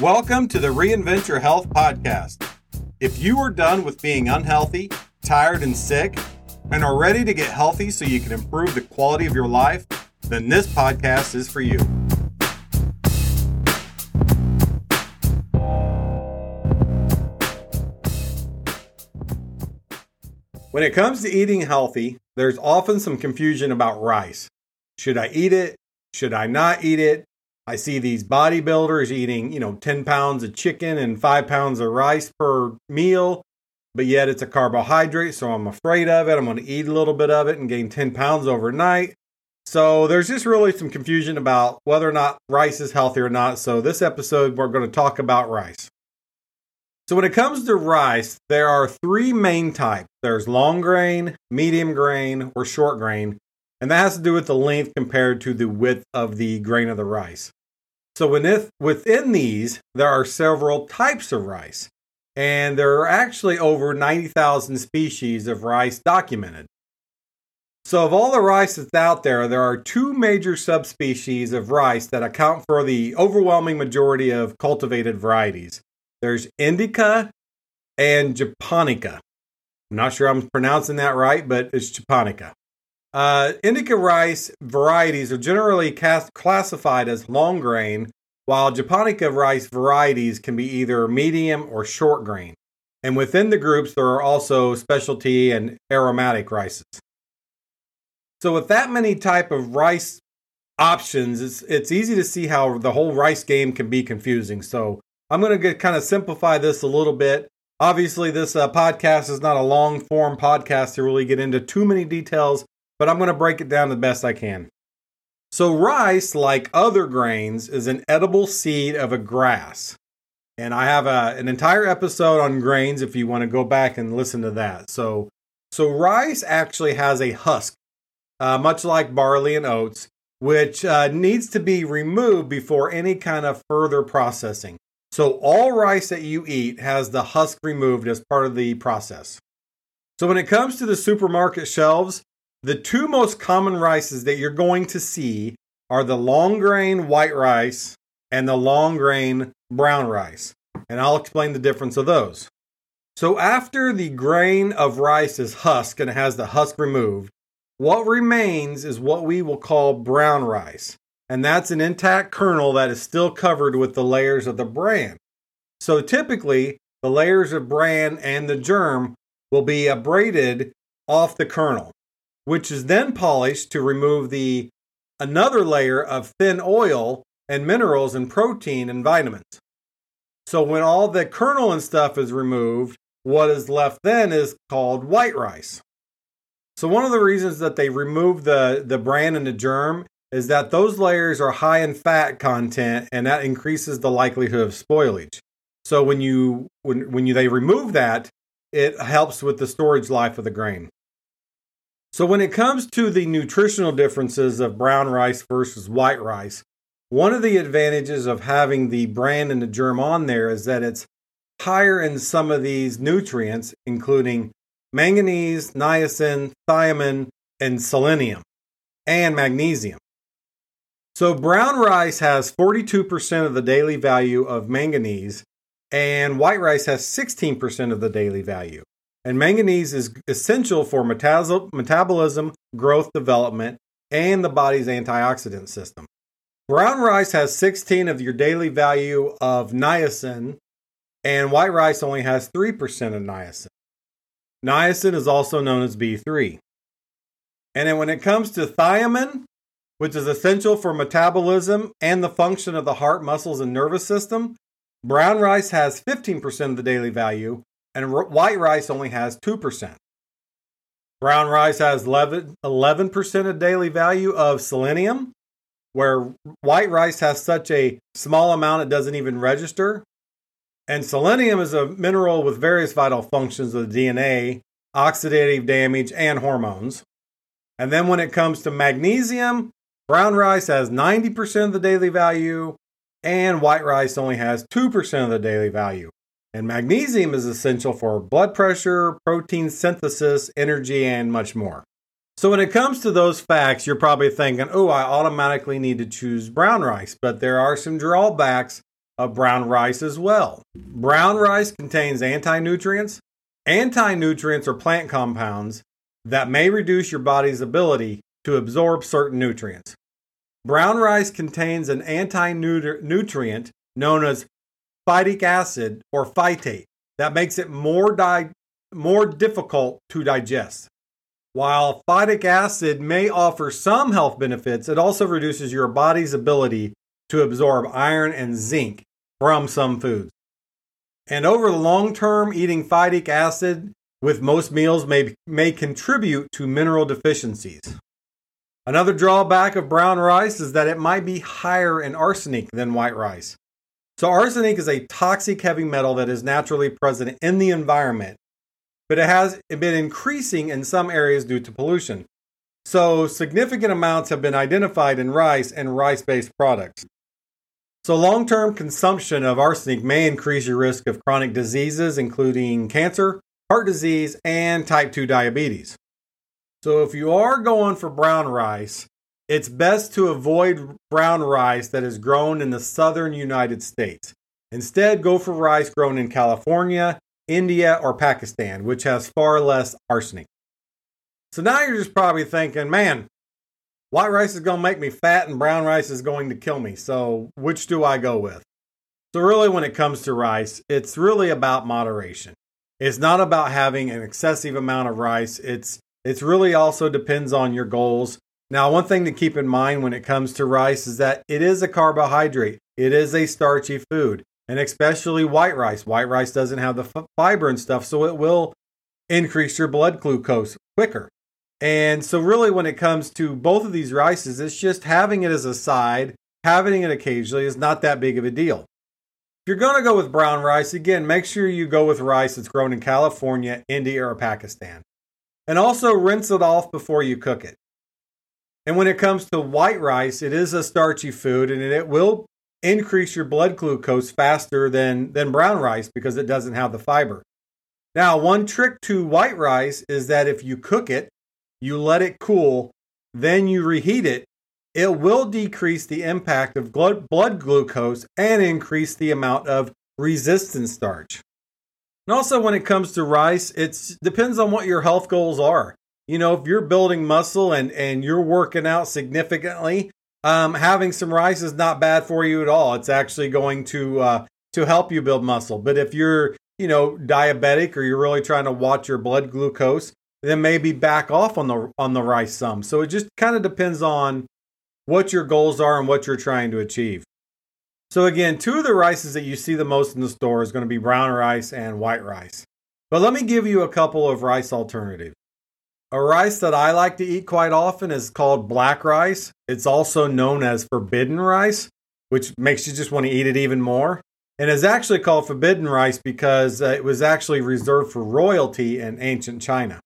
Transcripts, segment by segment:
Welcome to the Reinvent Your Health podcast. If you are done with being unhealthy, tired, and sick, and are ready to get healthy so you can improve the quality of your life, then this podcast is for you. When it comes to eating healthy, there's often some confusion about rice. Should I eat it? Should I not eat it? I see these bodybuilders eating, you know, 10 pounds of chicken and five pounds of rice per meal, but yet it's a carbohydrate, so I'm afraid of it. I'm going to eat a little bit of it and gain 10 pounds overnight. So there's just really some confusion about whether or not rice is healthy or not. So this episode, we're going to talk about rice. So when it comes to rice, there are three main types. There's long grain, medium grain, or short grain. And that has to do with the length compared to the width of the grain of the rice. So within these, there are several types of rice, and there are actually over 90,000 species of rice documented. So, of all the rice that's out there, there are two major subspecies of rice that account for the overwhelming majority of cultivated varieties. There's indica and japonica. I'm not sure I'm pronouncing that right, but it's japonica. Uh, indica rice varieties are generally cast, classified as long grain, while japonica rice varieties can be either medium or short grain. And within the groups, there are also specialty and aromatic rices. So, with that many type of rice options, it's it's easy to see how the whole rice game can be confusing. So, I'm going to kind of simplify this a little bit. Obviously, this uh, podcast is not a long form podcast to really get into too many details but I'm going to break it down the best I can. So, rice, like other grains, is an edible seed of a grass. And I have a, an entire episode on grains if you want to go back and listen to that. So, so rice actually has a husk, uh, much like barley and oats, which uh, needs to be removed before any kind of further processing. So, all rice that you eat has the husk removed as part of the process. So, when it comes to the supermarket shelves, the two most common rices that you're going to see are the long grain white rice and the long grain brown rice. And I'll explain the difference of those. So, after the grain of rice is husked and has the husk removed, what remains is what we will call brown rice. And that's an intact kernel that is still covered with the layers of the bran. So, typically, the layers of bran and the germ will be abraded off the kernel which is then polished to remove the another layer of thin oil and minerals and protein and vitamins. So when all the kernel and stuff is removed, what is left then is called white rice. So one of the reasons that they remove the the bran and the germ is that those layers are high in fat content and that increases the likelihood of spoilage. So when you when when you they remove that, it helps with the storage life of the grain. So, when it comes to the nutritional differences of brown rice versus white rice, one of the advantages of having the bran and the germ on there is that it's higher in some of these nutrients, including manganese, niacin, thiamine, and selenium, and magnesium. So, brown rice has 42% of the daily value of manganese, and white rice has 16% of the daily value. And manganese is essential for metabolism, growth development, and the body's antioxidant system. Brown rice has 16 of your daily value of niacin, and white rice only has 3% of niacin. Niacin is also known as B3. And then when it comes to thiamine, which is essential for metabolism and the function of the heart, muscles, and nervous system, brown rice has 15% of the daily value, and white rice only has 2%. Brown rice has 11, 11% of daily value of selenium, where white rice has such a small amount it doesn't even register. And selenium is a mineral with various vital functions of the DNA, oxidative damage, and hormones. And then when it comes to magnesium, brown rice has 90% of the daily value, and white rice only has 2% of the daily value. And magnesium is essential for blood pressure, protein synthesis, energy, and much more. So, when it comes to those facts, you're probably thinking, oh, I automatically need to choose brown rice. But there are some drawbacks of brown rice as well. Brown rice contains anti nutrients. Anti nutrients are plant compounds that may reduce your body's ability to absorb certain nutrients. Brown rice contains an anti nutrient known as phytic acid or phytate that makes it more, di- more difficult to digest. While phytic acid may offer some health benefits, it also reduces your body's ability to absorb iron and zinc from some foods. And over the long term, eating phytic acid with most meals may, may contribute to mineral deficiencies. Another drawback of brown rice is that it might be higher in arsenic than white rice. So, arsenic is a toxic heavy metal that is naturally present in the environment, but it has been increasing in some areas due to pollution. So, significant amounts have been identified in rice and rice based products. So, long term consumption of arsenic may increase your risk of chronic diseases, including cancer, heart disease, and type 2 diabetes. So, if you are going for brown rice, it's best to avoid brown rice that is grown in the southern United States. Instead, go for rice grown in California, India, or Pakistan, which has far less arsenic. So now you're just probably thinking, man, white rice is going to make me fat and brown rice is going to kill me. So which do I go with? So, really, when it comes to rice, it's really about moderation. It's not about having an excessive amount of rice. It's it's really also depends on your goals now, one thing to keep in mind when it comes to rice is that it is a carbohydrate, it is a starchy food, and especially white rice. White rice doesn't have the f- fiber and stuff, so it will increase your blood glucose quicker. And so, really, when it comes to both of these rices, it's just having it as a side, having it occasionally is not that big of a deal. If you're going to go with brown rice, again, make sure you go with rice that's grown in California, India, or Pakistan. And also rinse it off before you cook it. And when it comes to white rice, it is a starchy food and it will increase your blood glucose faster than, than brown rice because it doesn't have the fiber. Now, one trick to white rice is that if you cook it, you let it cool, then you reheat it, it will decrease the impact of blood glucose and increase the amount of resistant starch. And also, when it comes to rice, it depends on what your health goals are you know, if you're building muscle and and you're working out significantly, um, having some rice is not bad for you at all. It's actually going to uh, to help you build muscle. But if you're you know diabetic or you're really trying to watch your blood glucose, then maybe back off on the on the rice some. So it just kind of depends on what your goals are and what you're trying to achieve. So again, two of the rices that you see the most in the store is going to be brown rice and white rice. But let me give you a couple of rice alternatives. A rice that I like to eat quite often is called black rice. It's also known as forbidden rice, which makes you just want to eat it even more. And is actually called forbidden rice because uh, it was actually reserved for royalty in ancient China.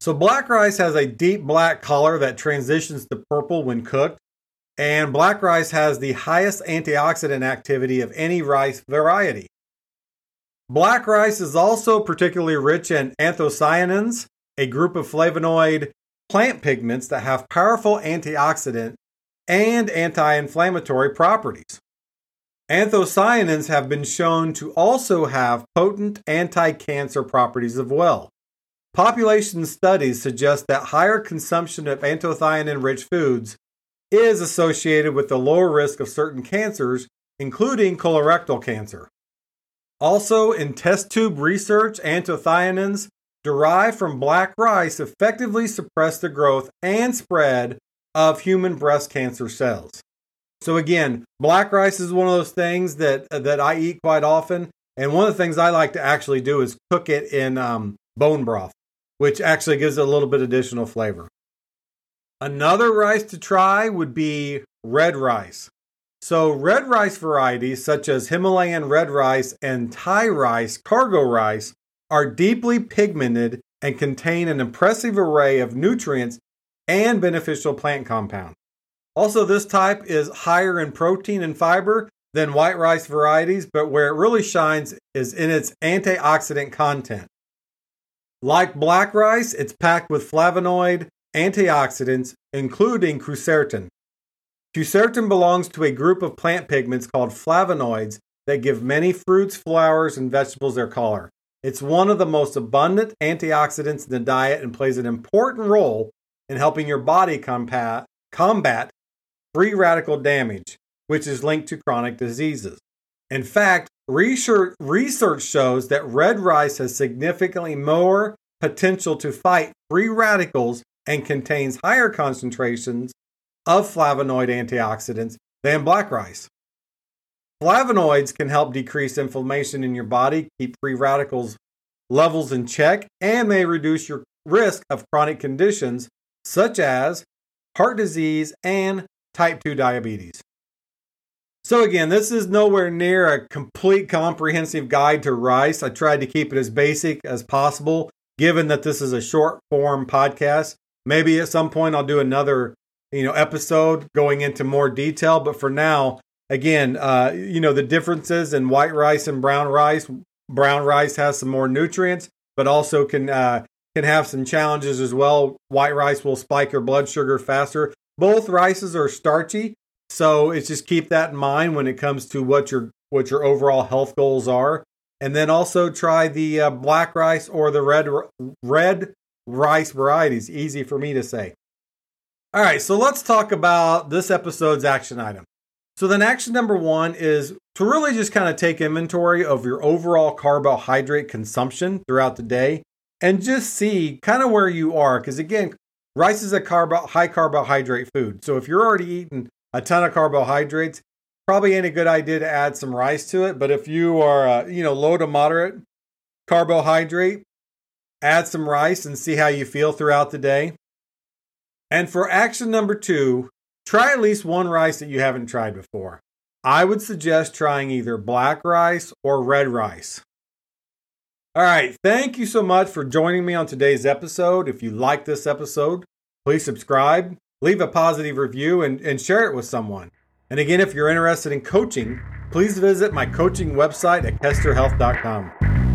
So, black rice has a deep black color that transitions to purple when cooked. And black rice has the highest antioxidant activity of any rice variety. Black rice is also particularly rich in anthocyanins, a group of flavonoid plant pigments that have powerful antioxidant and anti inflammatory properties. Anthocyanins have been shown to also have potent anti cancer properties as well. Population studies suggest that higher consumption of anthocyanin rich foods is associated with the lower risk of certain cancers, including colorectal cancer. Also, in test tube research, anthocyanins derived from black rice effectively suppress the growth and spread of human breast cancer cells. So again, black rice is one of those things that that I eat quite often, and one of the things I like to actually do is cook it in um, bone broth, which actually gives it a little bit additional flavor. Another rice to try would be red rice. So, red rice varieties such as Himalayan red rice and Thai rice, cargo rice, are deeply pigmented and contain an impressive array of nutrients and beneficial plant compounds. Also, this type is higher in protein and fiber than white rice varieties, but where it really shines is in its antioxidant content. Like black rice, it's packed with flavonoid antioxidants, including quercetin. Quercetin belongs to a group of plant pigments called flavonoids that give many fruits, flowers, and vegetables their color. It's one of the most abundant antioxidants in the diet and plays an important role in helping your body combat, combat free radical damage, which is linked to chronic diseases. In fact, research, research shows that red rice has significantly more potential to fight free radicals and contains higher concentrations of flavonoid antioxidants than black rice. Flavonoids can help decrease inflammation in your body, keep free radicals levels in check, and may reduce your risk of chronic conditions such as heart disease and type 2 diabetes. So, again, this is nowhere near a complete comprehensive guide to rice. I tried to keep it as basic as possible, given that this is a short form podcast. Maybe at some point I'll do another you know episode going into more detail but for now again uh, you know the differences in white rice and brown rice brown rice has some more nutrients but also can uh, can have some challenges as well. White rice will spike your blood sugar faster. Both rices are starchy so it's just keep that in mind when it comes to what your what your overall health goals are. And then also try the uh, black rice or the red red rice varieties. Easy for me to say. All right, so let's talk about this episode's action item. So, then action number one is to really just kind of take inventory of your overall carbohydrate consumption throughout the day and just see kind of where you are. Because again, rice is a carb- high carbohydrate food. So, if you're already eating a ton of carbohydrates, probably ain't a good idea to add some rice to it. But if you are, uh, you know, low to moderate carbohydrate, add some rice and see how you feel throughout the day. And for action number two, try at least one rice that you haven't tried before. I would suggest trying either black rice or red rice. All right, thank you so much for joining me on today's episode. If you like this episode, please subscribe, leave a positive review, and, and share it with someone. And again, if you're interested in coaching, please visit my coaching website at kesterhealth.com.